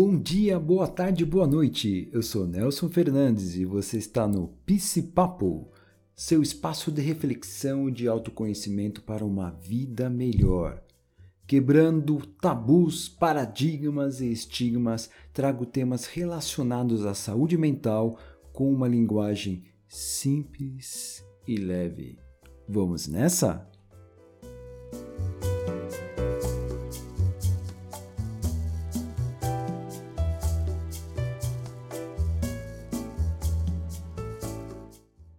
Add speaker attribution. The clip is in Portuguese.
Speaker 1: Bom dia, boa tarde, boa noite. Eu sou Nelson Fernandes e você está no Papo, seu espaço de reflexão e de autoconhecimento para uma vida melhor. Quebrando tabus, paradigmas e estigmas, trago temas relacionados à saúde mental com uma linguagem simples e leve. Vamos nessa?